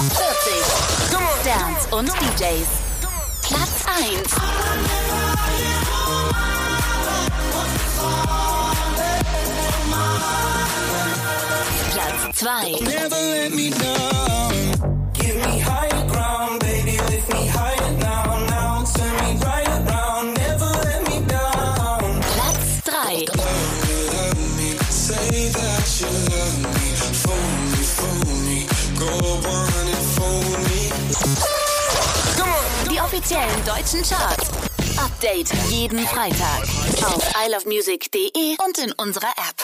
Top 40. Dance und DJs. Platz 1. Platz 2. Never let me down. Give me higher ground, baby. Lift me higher now, now. Turn me right around. Never let me down. Platz 3. Love me, say that you love me. Fool me, fool me. Go on offiziellen deutschen Charts. Update jeden Freitag auf isleofmusic.de und in unserer App.